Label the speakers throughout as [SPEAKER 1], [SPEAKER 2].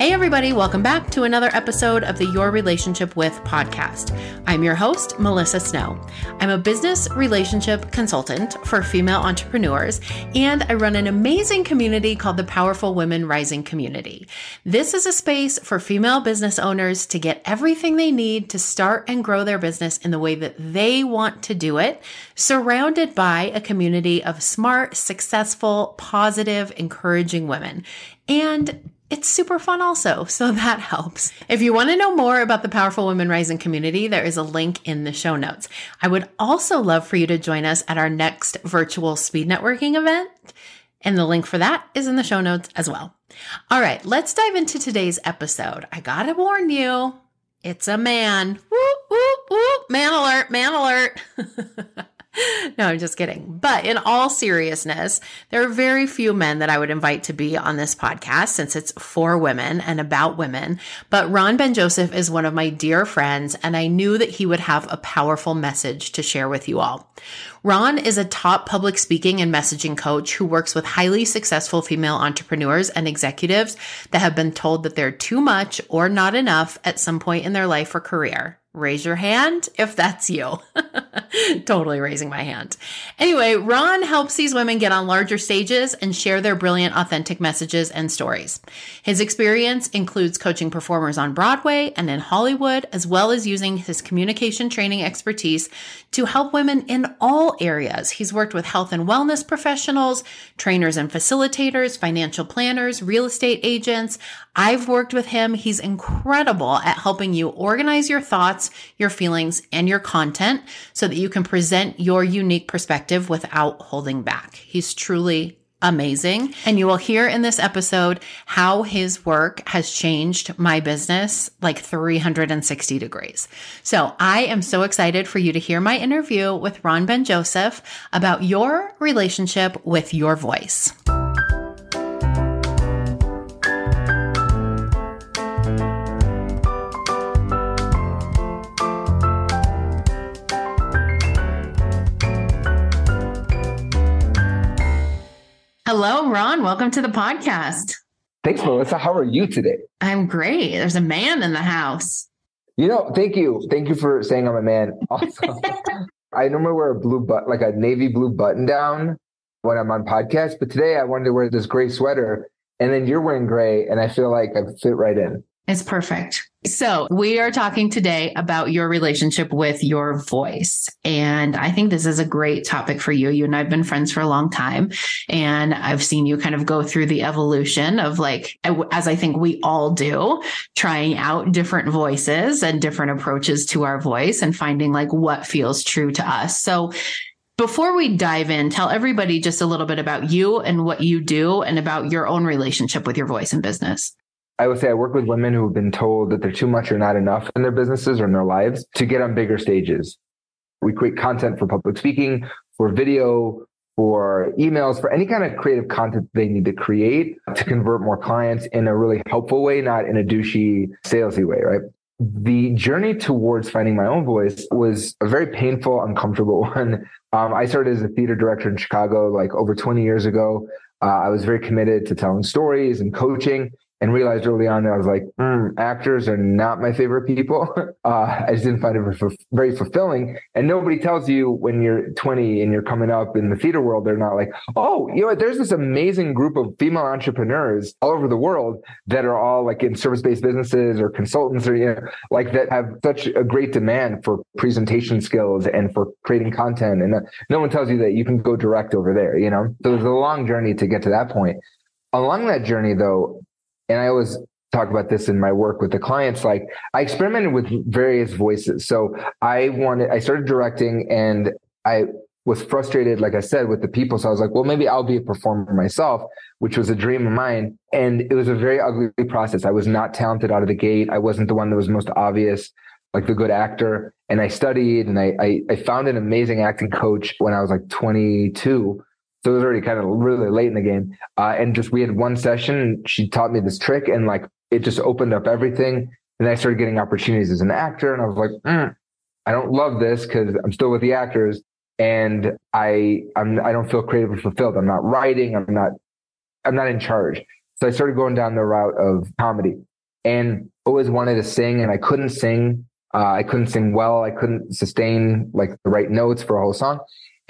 [SPEAKER 1] Hey, everybody, welcome back to another episode of the Your Relationship With podcast. I'm your host, Melissa Snow. I'm a business relationship consultant for female entrepreneurs, and I run an amazing community called the Powerful Women Rising Community. This is a space for female business owners to get everything they need to start and grow their business in the way that they want to do it, surrounded by a community of smart, successful, positive, encouraging women. And it's super fun also, so that helps. If you want to know more about the Powerful Women Rising community, there is a link in the show notes. I would also love for you to join us at our next virtual speed networking event, and the link for that is in the show notes as well. All right, let's dive into today's episode. I gotta warn you, it's a man. Whoop, whoop, whoop. Man alert, man alert. no, I'm just kidding. But in all seriousness, there are very few men that I would invite to be on this podcast since it's for women and about women. But Ron Ben Joseph is one of my dear friends, and I knew that he would have a powerful message to share with you all. Ron is a top public speaking and messaging coach who works with highly successful female entrepreneurs and executives that have been told that they're too much or not enough at some point in their life or career. Raise your hand if that's you. totally raising my hand. Anyway, Ron helps these women get on larger stages and share their brilliant, authentic messages and stories. His experience includes coaching performers on Broadway and in Hollywood, as well as using his communication training expertise to help women in all areas. He's worked with health and wellness professionals, trainers and facilitators, financial planners, real estate agents. I've worked with him. He's incredible at helping you organize your thoughts, your feelings, and your content so that you can present your unique perspective without holding back. He's truly amazing. And you will hear in this episode how his work has changed my business like 360 degrees. So I am so excited for you to hear my interview with Ron Ben Joseph about your relationship with your voice. Hello, Ron. Welcome to the podcast.
[SPEAKER 2] Thanks, Melissa. How are you today?
[SPEAKER 1] I'm great. There's a man in the house.
[SPEAKER 2] You know, thank you. Thank you for saying I'm a man. Also, I normally wear a blue but like a navy blue button down when I'm on podcast, but today I wanted to wear this gray sweater and then you're wearing gray and I feel like I fit right in.
[SPEAKER 1] It's perfect. So, we are talking today about your relationship with your voice. And I think this is a great topic for you. You and I have been friends for a long time. And I've seen you kind of go through the evolution of like, as I think we all do, trying out different voices and different approaches to our voice and finding like what feels true to us. So, before we dive in, tell everybody just a little bit about you and what you do and about your own relationship with your voice and business.
[SPEAKER 2] I would say I work with women who have been told that they're too much or not enough in their businesses or in their lives to get on bigger stages. We create content for public speaking, for video, for emails, for any kind of creative content they need to create to convert more clients in a really helpful way, not in a douchey, salesy way, right? The journey towards finding my own voice was a very painful, uncomfortable one. Um, I started as a theater director in Chicago like over 20 years ago. Uh, I was very committed to telling stories and coaching and realized early on that I was like, mm, actors are not my favorite people. Uh, I just didn't find it very fulfilling. And nobody tells you when you're 20 and you're coming up in the theater world, they're not like, oh, you know what? There's this amazing group of female entrepreneurs all over the world that are all like in service based businesses or consultants or, you know, like that have such a great demand for presentation skills and for creating content. And uh, no one tells you that you can go direct over there, you know? So there's a long journey to get to that point. Along that journey, though, and I always talk about this in my work with the clients like i experimented with various voices. So i wanted i started directing and i was frustrated like i said with the people. So i was like well maybe i'll be a performer myself which was a dream of mine. And it was a very ugly process. I was not talented out of the gate. I wasn't the one that was most obvious like the good actor. And i studied and i i, I found an amazing acting coach when i was like 22 so it was already kind of really late in the game. Uh, and just we had one session she taught me this trick and like it just opened up everything. And I started getting opportunities as an actor. And I was like, mm, I don't love this because I'm still with the actors and I I'm I don't feel creatively fulfilled. I'm not writing. I'm not I'm not in charge. So I started going down the route of comedy. and always wanted to sing and I couldn't sing. Uh, I couldn't sing well. I couldn't sustain like the right notes for a whole song.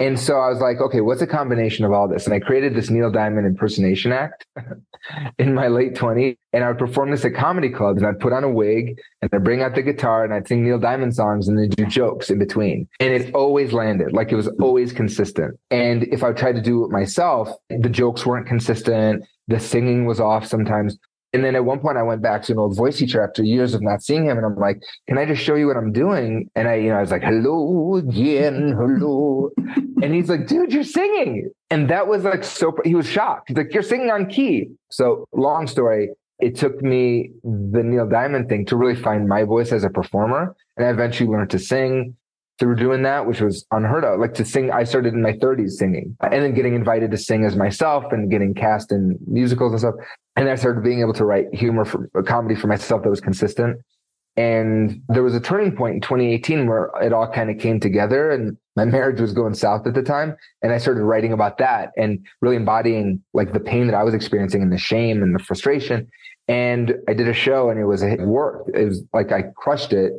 [SPEAKER 2] And so I was like, okay, what's a combination of all this? And I created this Neil Diamond impersonation act in my late 20s. And I would perform this at comedy clubs and I'd put on a wig and I'd bring out the guitar and I'd sing Neil Diamond songs and then do jokes in between. And it always landed, like it was always consistent. And if I tried to do it myself, the jokes weren't consistent. The singing was off sometimes. And then at one point I went back to an old voice teacher after years of not seeing him. And I'm like, can I just show you what I'm doing? And I, you know, I was like, hello again, hello. and he's like, dude, you're singing. And that was like so, he was shocked. He's like, you're singing on key. So long story. It took me the Neil Diamond thing to really find my voice as a performer. And I eventually learned to sing through doing that, which was unheard of. Like to sing, I started in my 30s singing and then getting invited to sing as myself and getting cast in musicals and stuff. And I started being able to write humor for comedy for myself that was consistent. And there was a turning point in 2018 where it all kind of came together and my marriage was going south at the time. And I started writing about that and really embodying like the pain that I was experiencing and the shame and the frustration. And I did a show and it was a hit work. It was like I crushed it.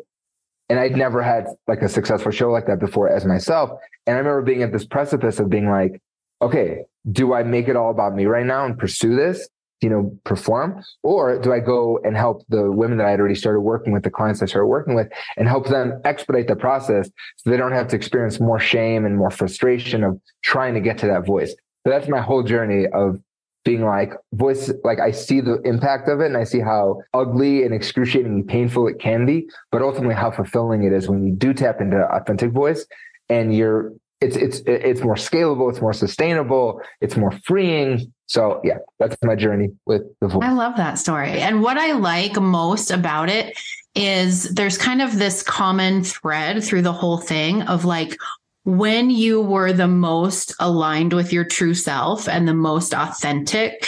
[SPEAKER 2] And I'd never had like a successful show like that before as myself. And I remember being at this precipice of being like, okay, do I make it all about me right now and pursue this? You know, perform? Or do I go and help the women that I had already started working with, the clients I started working with, and help them expedite the process so they don't have to experience more shame and more frustration of trying to get to that voice? So that's my whole journey of being like voice, like I see the impact of it and I see how ugly and excruciatingly painful it can be, but ultimately how fulfilling it is when you do tap into authentic voice and you're it's it's it's more scalable, it's more sustainable, it's more freeing. So yeah, that's my journey with the voice.
[SPEAKER 1] I love that story. And what I like most about it is there's kind of this common thread through the whole thing of like when you were the most aligned with your true self and the most authentic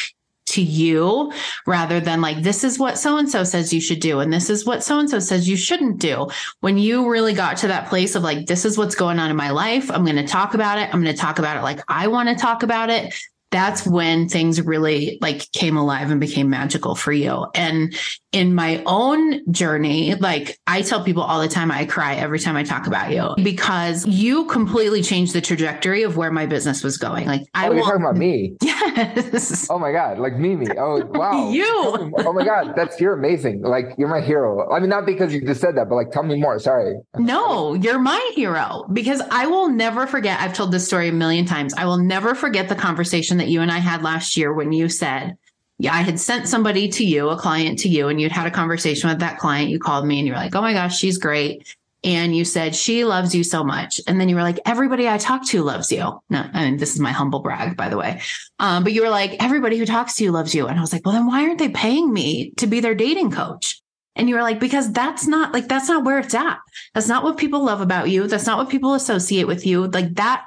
[SPEAKER 1] to you rather than like, this is what so and so says you should do. And this is what so and so says you shouldn't do. When you really got to that place of like, this is what's going on in my life. I'm going to talk about it. I'm going to talk about it like I want to talk about it that's when things really like came alive and became magical for you. And in my own journey, like I tell people all the time, I cry every time I talk about you because you completely changed the trajectory of where my business was going. Like
[SPEAKER 2] I oh, you're talking about me.
[SPEAKER 1] Yes.
[SPEAKER 2] Oh my God. Like Mimi. Oh wow.
[SPEAKER 1] you.
[SPEAKER 2] Oh my God. That's you're amazing. Like you're my hero. I mean, not because you just said that, but like tell me more. Sorry.
[SPEAKER 1] No, you're my hero because I will never forget. I've told this story a million times. I will never forget the conversation that you and I had last year when you said, yeah, I had sent somebody to you, a client to you, and you'd had a conversation with that client. You called me and you're like, oh my gosh, she's great. And you said, she loves you so much. And then you were like, everybody I talk to loves you. No, I mean, this is my humble brag, by the way. Um, but you were like, everybody who talks to you loves you. And I was like, well, then why aren't they paying me to be their dating coach? And you were like, because that's not like, that's not where it's at. That's not what people love about you. That's not what people associate with you. Like that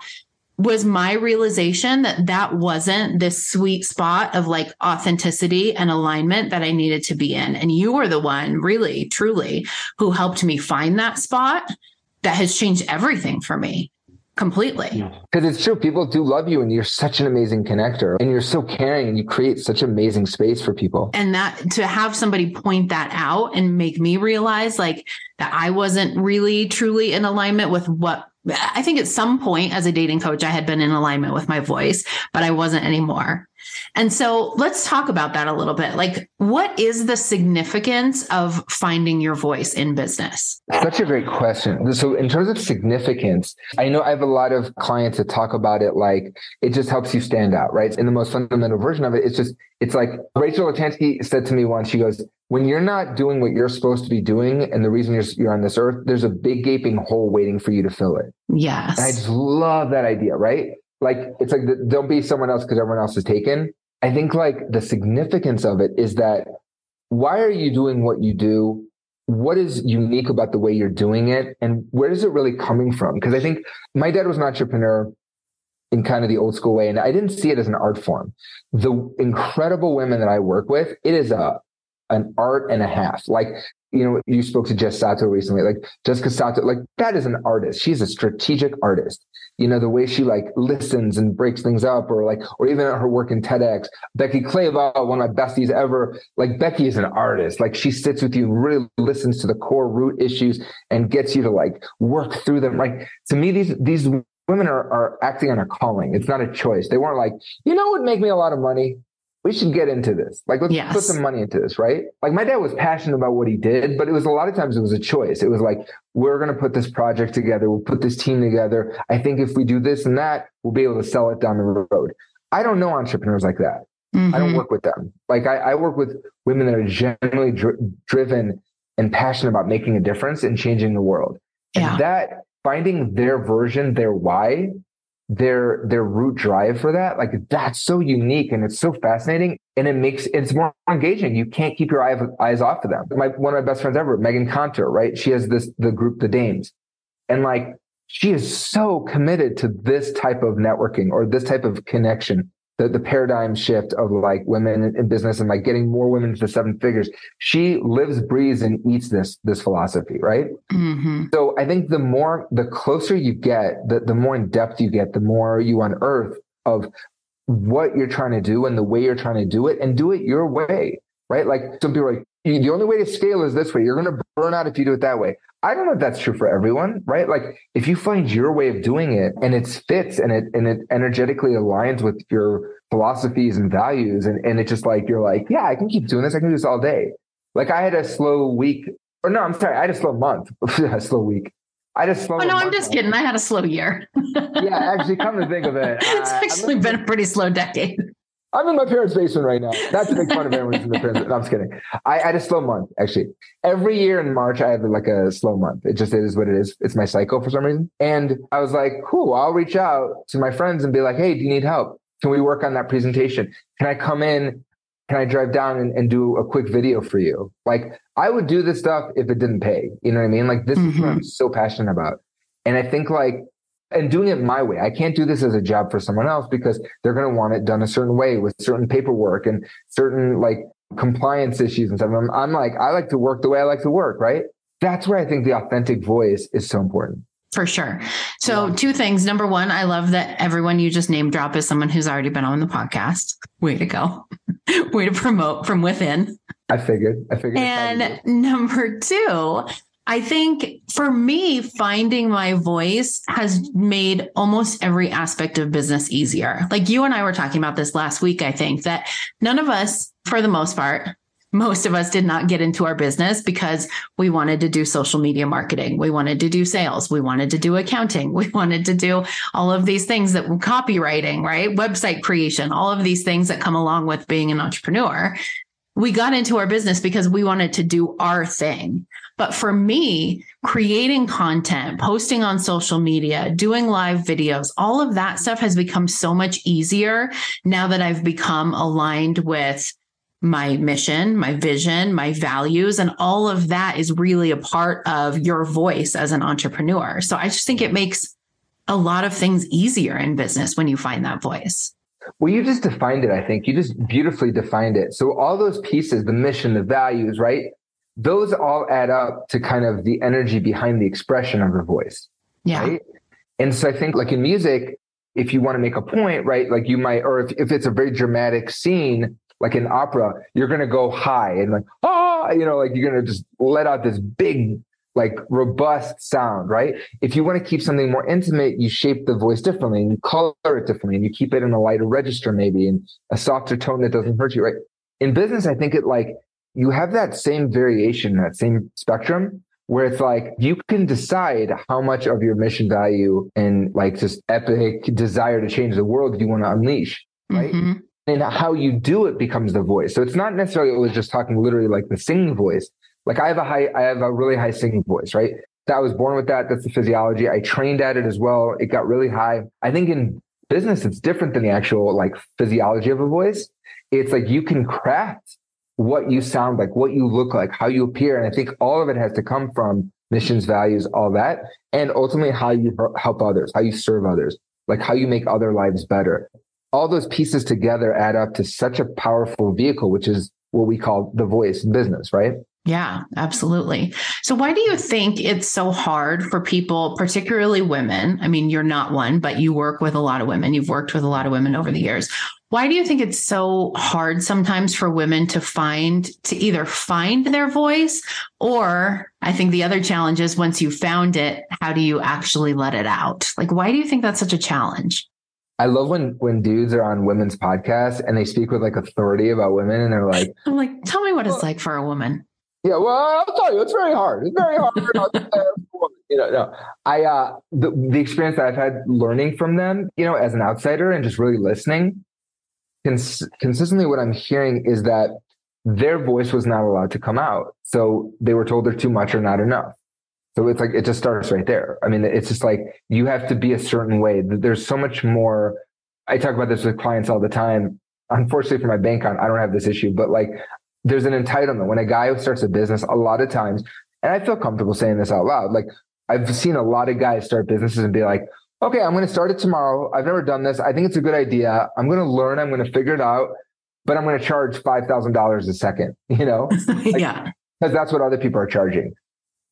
[SPEAKER 1] was my realization that that wasn't this sweet spot of like authenticity and alignment that I needed to be in. And you were the one, really, truly, who helped me find that spot that has changed everything for me completely.
[SPEAKER 2] Because it's true, people do love you, and you're such an amazing connector, and you're so caring, and you create such amazing space for people.
[SPEAKER 1] And that to have somebody point that out and make me realize like that I wasn't really truly in alignment with what I think at some point as a dating coach, I had been in alignment with my voice, but I wasn't anymore. And so let's talk about that a little bit. Like, what is the significance of finding your voice in business?
[SPEAKER 2] Such a great question. So, in terms of significance, I know I have a lot of clients that talk about it like it just helps you stand out, right? In the most fundamental version of it, it's just, it's like Rachel Lachansky said to me once, she goes, when you're not doing what you're supposed to be doing and the reason you're, you're on this earth, there's a big gaping hole waiting for you to fill it.
[SPEAKER 1] Yes.
[SPEAKER 2] And I just love that idea, right? Like, it's like, the, don't be someone else because everyone else is taken. I think like the significance of it is that why are you doing what you do? What is unique about the way you're doing it? And where is it really coming from? Because I think my dad was an entrepreneur in kind of the old school way, and I didn't see it as an art form. The incredible women that I work with, it is a an art and a half. Like you know, you spoke to Jess Sato recently, like Jessica Sato, like that is an artist. She's a strategic artist. You know, the way she like listens and breaks things up or like, or even her work in TEDx. Becky Claybaugh, one of my besties ever. Like Becky is an artist. Like she sits with you really listens to the core root issues and gets you to like work through them. Like to me, these, these women are, are acting on a calling. It's not a choice. They weren't like, you know, what would make me a lot of money? We should get into this. Like, let's yes. put some money into this, right? Like, my dad was passionate about what he did, but it was a lot of times it was a choice. It was like, we're going to put this project together. We'll put this team together. I think if we do this and that, we'll be able to sell it down the road. I don't know entrepreneurs like that. Mm-hmm. I don't mm-hmm. work with them. Like, I, I work with women that are dr- driven and passionate about making a difference and changing the world. Yeah. And that finding their version, their why their their root drive for that like that's so unique and it's so fascinating and it makes it's more engaging. You can't keep your eye, eyes off of them. My one of my best friends ever megan conter right? She has this the group the dames. And like she is so committed to this type of networking or this type of connection the, the paradigm shift of like women in, in business and like getting more women to seven figures. She lives, breathes, and eats this this philosophy, right? Mm-hmm. So I think the more the closer you get, the, the more in depth you get, the more you unearth of what you're trying to do and the way you're trying to do it and do it your way, right? Like some people are like, the only way to scale is this way. You're going to burn out if you do it that way. I don't know if that's true for everyone, right? Like if you find your way of doing it and it fits and it and it energetically aligns with your philosophies and values and, and it's just like you're like, yeah, I can keep doing this. I can do this all day. Like I had a slow week or no, I'm sorry, I had a slow month, a slow week. I a slow.
[SPEAKER 1] Oh, no, I'm just kidding. I had a slow year.
[SPEAKER 2] yeah, actually, come to think of it,
[SPEAKER 1] it's uh, actually been a pretty slow decade.
[SPEAKER 2] I'm in my parents' basement right now. Not to make fun of who's in the parents. No, I'm just kidding. I, I, had a slow month actually. Every year in March, I have like a slow month. It just is what it is. It's my cycle for some reason. And I was like, cool. I'll reach out to my friends and be like, hey, do you need help? Can we work on that presentation? Can I come in? Can I drive down and, and do a quick video for you? Like I would do this stuff if it didn't pay. You know what I mean? Like this mm-hmm. is what I'm mm-hmm. so passionate about. And I think like and doing it my way. I can't do this as a job for someone else because they're going to want it done a certain way with certain paperwork and certain like compliance issues and stuff. I'm, I'm, like, I like to work the way I like to work, right? That's where I think the authentic voice is so important.
[SPEAKER 1] For sure. So, yeah. two things. Number one, I love that everyone you just name drop is someone who's already been on the podcast. Way to go. way to promote from within.
[SPEAKER 2] I figured. I figured.
[SPEAKER 1] And number two, I think for me, finding my voice has made almost every aspect of business easier. Like you and I were talking about this last week, I think that none of us, for the most part, most of us did not get into our business because we wanted to do social media marketing. We wanted to do sales. We wanted to do accounting. We wanted to do all of these things that were copywriting, right? Website creation, all of these things that come along with being an entrepreneur. We got into our business because we wanted to do our thing. But for me, creating content, posting on social media, doing live videos, all of that stuff has become so much easier now that I've become aligned with my mission, my vision, my values, and all of that is really a part of your voice as an entrepreneur. So I just think it makes a lot of things easier in business when you find that voice.
[SPEAKER 2] Well, you just defined it, I think. You just beautifully defined it. So all those pieces, the mission, the values, right? Those all add up to kind of the energy behind the expression of the voice.
[SPEAKER 1] Yeah. Right?
[SPEAKER 2] And so I think like in music, if you want to make a point, right? Like you might, or if, if it's a very dramatic scene, like in opera, you're going to go high and like, ah, you know, like you're going to just let out this big, like robust sound, right? If you want to keep something more intimate, you shape the voice differently and you color it differently and you keep it in a lighter register, maybe and a softer tone that doesn't hurt you, right? In business, I think it like you have that same variation, that same spectrum where it's like you can decide how much of your mission value and like just epic desire to change the world you want to unleash, right? Mm-hmm. And how you do it becomes the voice. So it's not necessarily always just talking literally like the singing voice. Like I have a high, I have a really high singing voice, right? That was born with that. That's the physiology. I trained at it as well. It got really high. I think in business, it's different than the actual like physiology of a voice. It's like you can craft what you sound like, what you look like, how you appear. And I think all of it has to come from missions, values, all that. And ultimately how you help others, how you serve others, like how you make other lives better. All those pieces together add up to such a powerful vehicle, which is what we call the voice business, right?
[SPEAKER 1] Yeah, absolutely. So, why do you think it's so hard for people, particularly women? I mean, you're not one, but you work with a lot of women. You've worked with a lot of women over the years. Why do you think it's so hard sometimes for women to find, to either find their voice, or I think the other challenge is once you found it, how do you actually let it out? Like, why do you think that's such a challenge?
[SPEAKER 2] I love when when dudes are on women's podcasts and they speak with like authority about women and they're like,
[SPEAKER 1] I'm like, tell me what it's like for a woman.
[SPEAKER 2] Yeah, well, I'll tell you, it's very hard. It's very hard. you know, no. I uh the, the experience that I've had learning from them, you know, as an outsider and just really listening, cons- consistently what I'm hearing is that their voice was not allowed to come out. So they were told they're too much or not enough. So it's like it just starts right there. I mean, it's just like you have to be a certain way. There's so much more. I talk about this with clients all the time. Unfortunately for my bank account, I don't have this issue, but like there's an entitlement when a guy starts a business a lot of times and i feel comfortable saying this out loud like i've seen a lot of guys start businesses and be like okay i'm going to start it tomorrow. I've never done this. I think it's a good idea. I'm going to learn i'm going to figure it out but i'm going to charge $5000 a second you know?
[SPEAKER 1] Like, yeah.
[SPEAKER 2] because that's what other people are charging.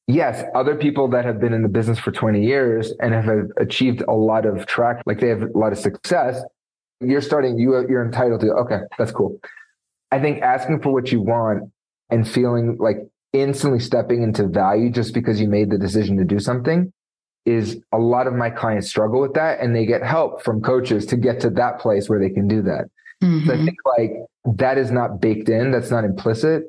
[SPEAKER 2] Yes other people that have been in the business for 20 years and have achieved a lot of track like they have a lot of success you're starting you you're entitled to okay that's cool. I think asking for what you want and feeling like instantly stepping into value just because you made the decision to do something is a lot of my clients struggle with that and they get help from coaches to get to that place where they can do that. Mm-hmm. So I mm-hmm. think like that is not baked in, that's not implicit.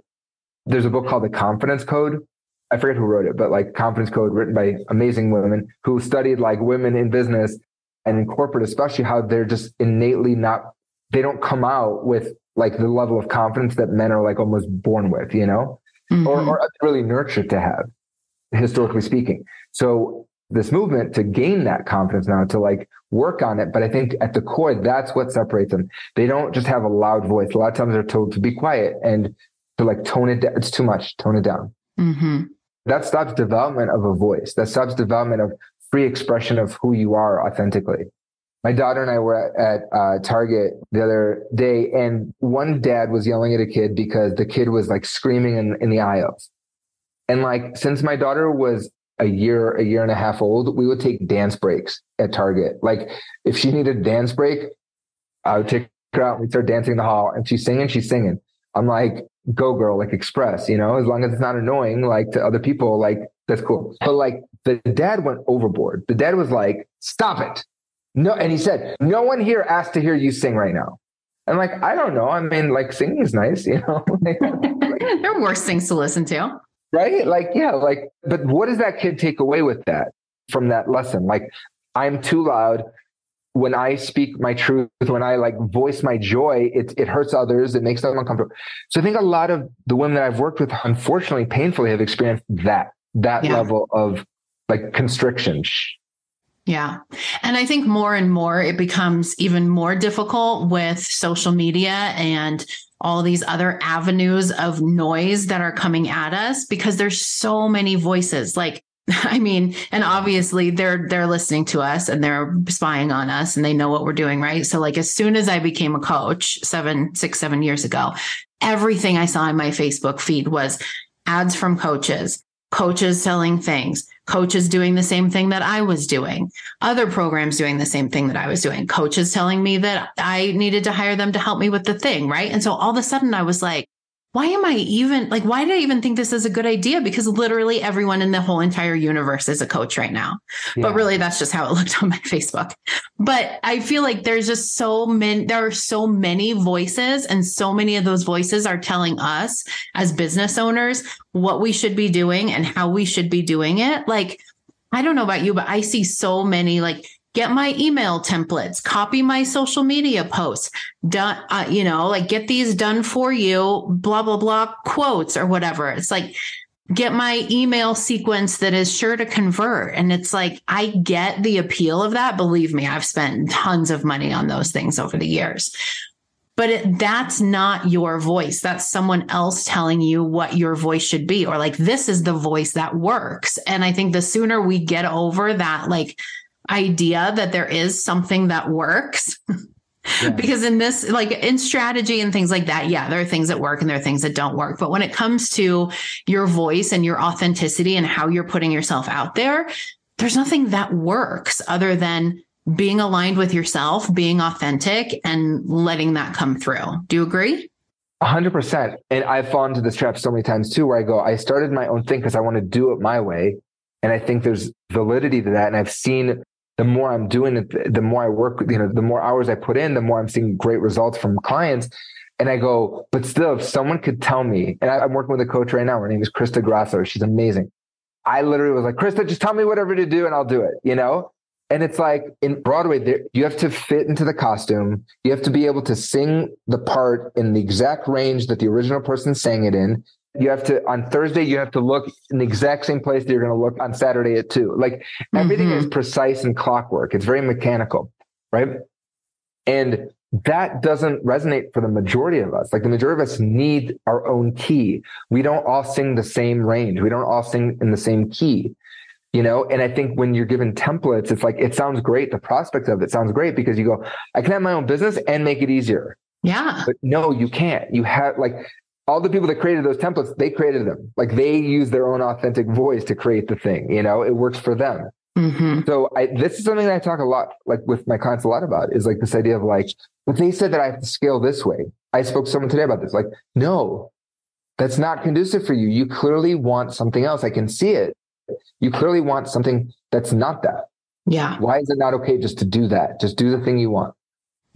[SPEAKER 2] There's a book called The Confidence Code. I forget who wrote it, but like Confidence Code written by amazing women who studied like women in business and in corporate, especially how they're just innately not, they don't come out with like the level of confidence that men are like almost born with, you know, mm-hmm. or, or really nurtured to have, historically speaking. So this movement to gain that confidence now to like work on it. But I think at the core, that's what separates them. They don't just have a loud voice. A lot of times they're told to be quiet and to like tone it down. It's too much, tone it down. Mm-hmm. That stops development of a voice. That stops development of free expression of who you are authentically my daughter and I were at, at uh, Target the other day, and one dad was yelling at a kid because the kid was like screaming in, in the aisles. And like, since my daughter was a year, a year and a half old, we would take dance breaks at Target. Like, if she needed a dance break, I would take her out. We'd start dancing in the hall, and she's singing, she's singing. I'm like, go girl, like express, you know, as long as it's not annoying, like to other people, like that's cool. But like the dad went overboard. The dad was like, stop it. No, and he said, no one here asked to hear you sing right now. I'm like, I don't know. I mean, like singing is nice, you know.
[SPEAKER 1] there are worse things to listen to.
[SPEAKER 2] Right? Like, yeah, like, but what does that kid take away with that from that lesson? Like, I'm too loud. When I speak my truth, when I like voice my joy, it it hurts others. It makes them uncomfortable. So I think a lot of the women that I've worked with, unfortunately, painfully, have experienced that that yeah. level of like constriction.
[SPEAKER 1] Yeah. And I think more and more it becomes even more difficult with social media and all these other avenues of noise that are coming at us because there's so many voices. Like, I mean, and obviously they're they're listening to us and they're spying on us and they know what we're doing, right? So like as soon as I became a coach seven, six, seven years ago, everything I saw in my Facebook feed was ads from coaches, coaches selling things, coaches doing the same thing that I was doing, other programs doing the same thing that I was doing, coaches telling me that I needed to hire them to help me with the thing. Right. And so all of a sudden I was like, why am I even like, why did I even think this is a good idea? Because literally everyone in the whole entire universe is a coach right now. Yeah. But really, that's just how it looked on my Facebook. But I feel like there's just so many, there are so many voices, and so many of those voices are telling us as business owners what we should be doing and how we should be doing it. Like, I don't know about you, but I see so many like, get my email templates, copy my social media posts, done, uh, you know, like get these done for you, blah, blah, blah quotes or whatever. It's like, get my email sequence that is sure to convert. And it's like, I get the appeal of that. Believe me, I've spent tons of money on those things over the years. But it, that's not your voice. That's someone else telling you what your voice should be, or like, this is the voice that works. And I think the sooner we get over that, like, idea that there is something that works, Yeah. Because in this, like in strategy and things like that, yeah, there are things that work and there are things that don't work. But when it comes to your voice and your authenticity and how you're putting yourself out there, there's nothing that works other than being aligned with yourself, being authentic, and letting that come through. Do you agree?
[SPEAKER 2] hundred percent. And I've fallen into this trap so many times too, where I go, I started my own thing because I want to do it my way. And I think there's validity to that. And I've seen the more I'm doing it, the more I work, you know, the more hours I put in, the more I'm seeing great results from clients. And I go, but still, if someone could tell me, and I'm working with a coach right now, her name is Krista Grasso. She's amazing. I literally was like, Krista, just tell me whatever to do and I'll do it, you know? And it's like in Broadway, there, you have to fit into the costume. You have to be able to sing the part in the exact range that the original person sang it in. You have to, on Thursday, you have to look in the exact same place that you're going to look on Saturday at two. Like everything mm-hmm. is precise and clockwork. It's very mechanical, right? And that doesn't resonate for the majority of us. Like the majority of us need our own key. We don't all sing the same range. We don't all sing in the same key you know and i think when you're given templates it's like it sounds great the prospect of it sounds great because you go i can have my own business and make it easier
[SPEAKER 1] yeah
[SPEAKER 2] but no you can't you have like all the people that created those templates they created them like they use their own authentic voice to create the thing you know it works for them mm-hmm. so I, this is something that i talk a lot like with my clients a lot about is like this idea of like but they said that i have to scale this way i spoke to someone today about this like no that's not conducive for you you clearly want something else i can see it you clearly want something that's not that.
[SPEAKER 1] Yeah.
[SPEAKER 2] Why is it not okay just to do that? Just do the thing you want.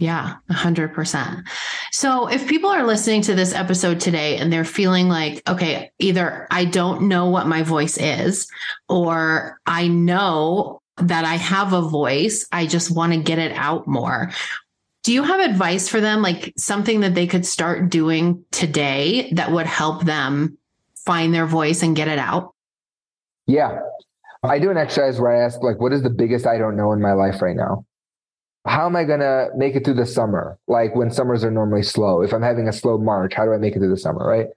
[SPEAKER 1] Yeah, 100%. So, if people are listening to this episode today and they're feeling like, okay, either I don't know what my voice is, or I know that I have a voice, I just want to get it out more. Do you have advice for them, like something that they could start doing today that would help them find their voice and get it out?
[SPEAKER 2] Yeah. I do an exercise where I ask, like, what is the biggest I don't know in my life right now? How am I going to make it through the summer? Like when summers are normally slow. If I'm having a slow March, how do I make it through the summer? Right.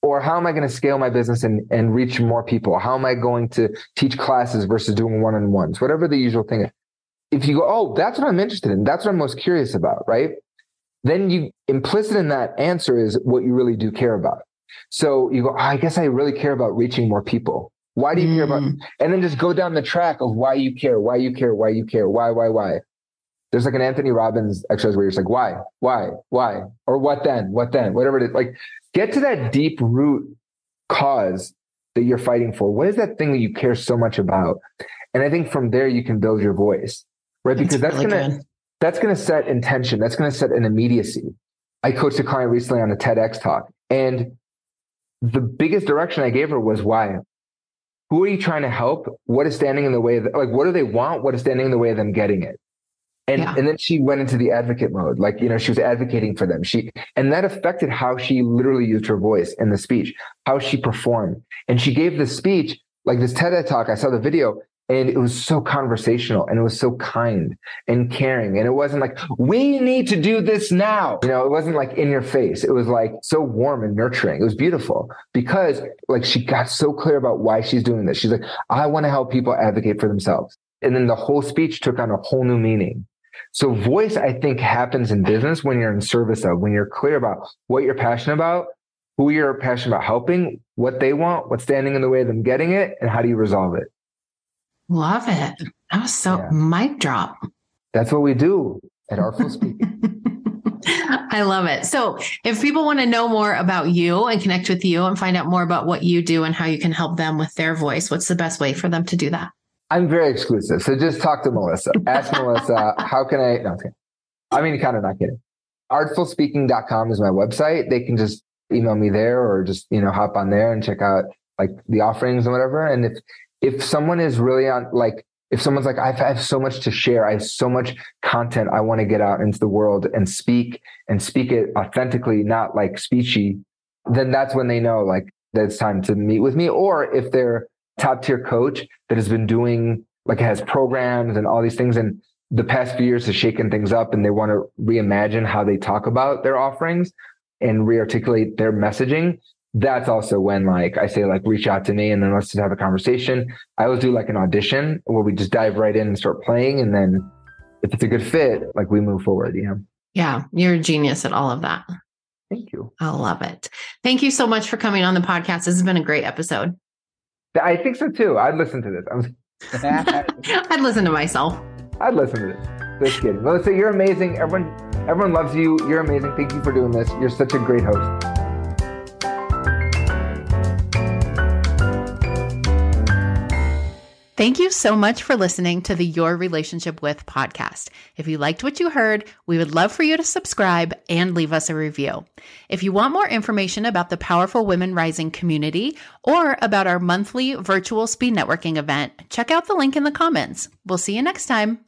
[SPEAKER 2] Or how am I going to scale my business and, and reach more people? How am I going to teach classes versus doing one on ones? Whatever the usual thing is. If you go, oh, that's what I'm interested in. That's what I'm most curious about. Right. Then you implicit in that answer is what you really do care about. So you go, oh, I guess I really care about reaching more people. Why do you mm. care about? Mm. And then just go down the track of why you care, why you care, why you care, why, why, why. There's like an Anthony Robbins exercise where you're just like, why, why, why, or what then, what then, whatever it is. Like, get to that deep root cause that you're fighting for. What is that thing that you care so much about? And I think from there you can build your voice, right? Because that's, really gonna good. that's gonna set intention. That's gonna set an immediacy. I coached a client recently on a TEDx talk, and the biggest direction I gave her was why who are you trying to help? What is standing in the way of like what do they want? What is standing in the way of them getting it? And yeah. and then she went into the advocate mode. Like, you know, she was advocating for them. She and that affected how she literally used her voice in the speech, how she performed. And she gave the speech, like this TED talk, I saw the video, and it was so conversational and it was so kind and caring. And it wasn't like, we need to do this now. You know, it wasn't like in your face. It was like so warm and nurturing. It was beautiful because like she got so clear about why she's doing this. She's like, I want to help people advocate for themselves. And then the whole speech took on a whole new meaning. So voice, I think happens in business when you're in service of, when you're clear about what you're passionate about, who you're passionate about helping, what they want, what's standing in the way of them getting it, and how do you resolve it?
[SPEAKER 1] Love it. That was so yeah. mic drop.
[SPEAKER 2] That's what we do at Artful Speaking.
[SPEAKER 1] I love it. So, if people want to know more about you and connect with you and find out more about what you do and how you can help them with their voice, what's the best way for them to do that?
[SPEAKER 2] I'm very exclusive. So, just talk to Melissa. Ask Melissa, how can I? No, okay? I mean, kind of not kidding. Artfulspeaking.com is my website. They can just email me there or just, you know, hop on there and check out like the offerings and whatever. And if if someone is really on like if someone's like I have so much to share, I have so much content I want to get out into the world and speak and speak it authentically, not like speechy, then that's when they know like that it's time to meet with me. Or if they're top tier coach that has been doing like has programs and all these things and the past few years has shaken things up and they want to reimagine how they talk about their offerings and rearticulate their messaging, that's also when like I say like reach out to me and then let's just have a conversation. I always do like an audition where we just dive right in and start playing and then if it's a good fit, like we move forward, you know.
[SPEAKER 1] Yeah, you're a genius at all of that.
[SPEAKER 2] Thank you.
[SPEAKER 1] I love it. Thank you so much for coming on the podcast. This has been a great episode.
[SPEAKER 2] I think so too. I'd listen to this.
[SPEAKER 1] I'd listen to myself.
[SPEAKER 2] I'd listen to this. Just kidding. Melissa, you're amazing. Everyone, everyone loves you. You're amazing. Thank you for doing this. You're such a great host.
[SPEAKER 1] Thank you so much for listening to the Your Relationship with podcast. If you liked what you heard, we would love for you to subscribe and leave us a review. If you want more information about the Powerful Women Rising community or about our monthly virtual speed networking event, check out the link in the comments. We'll see you next time.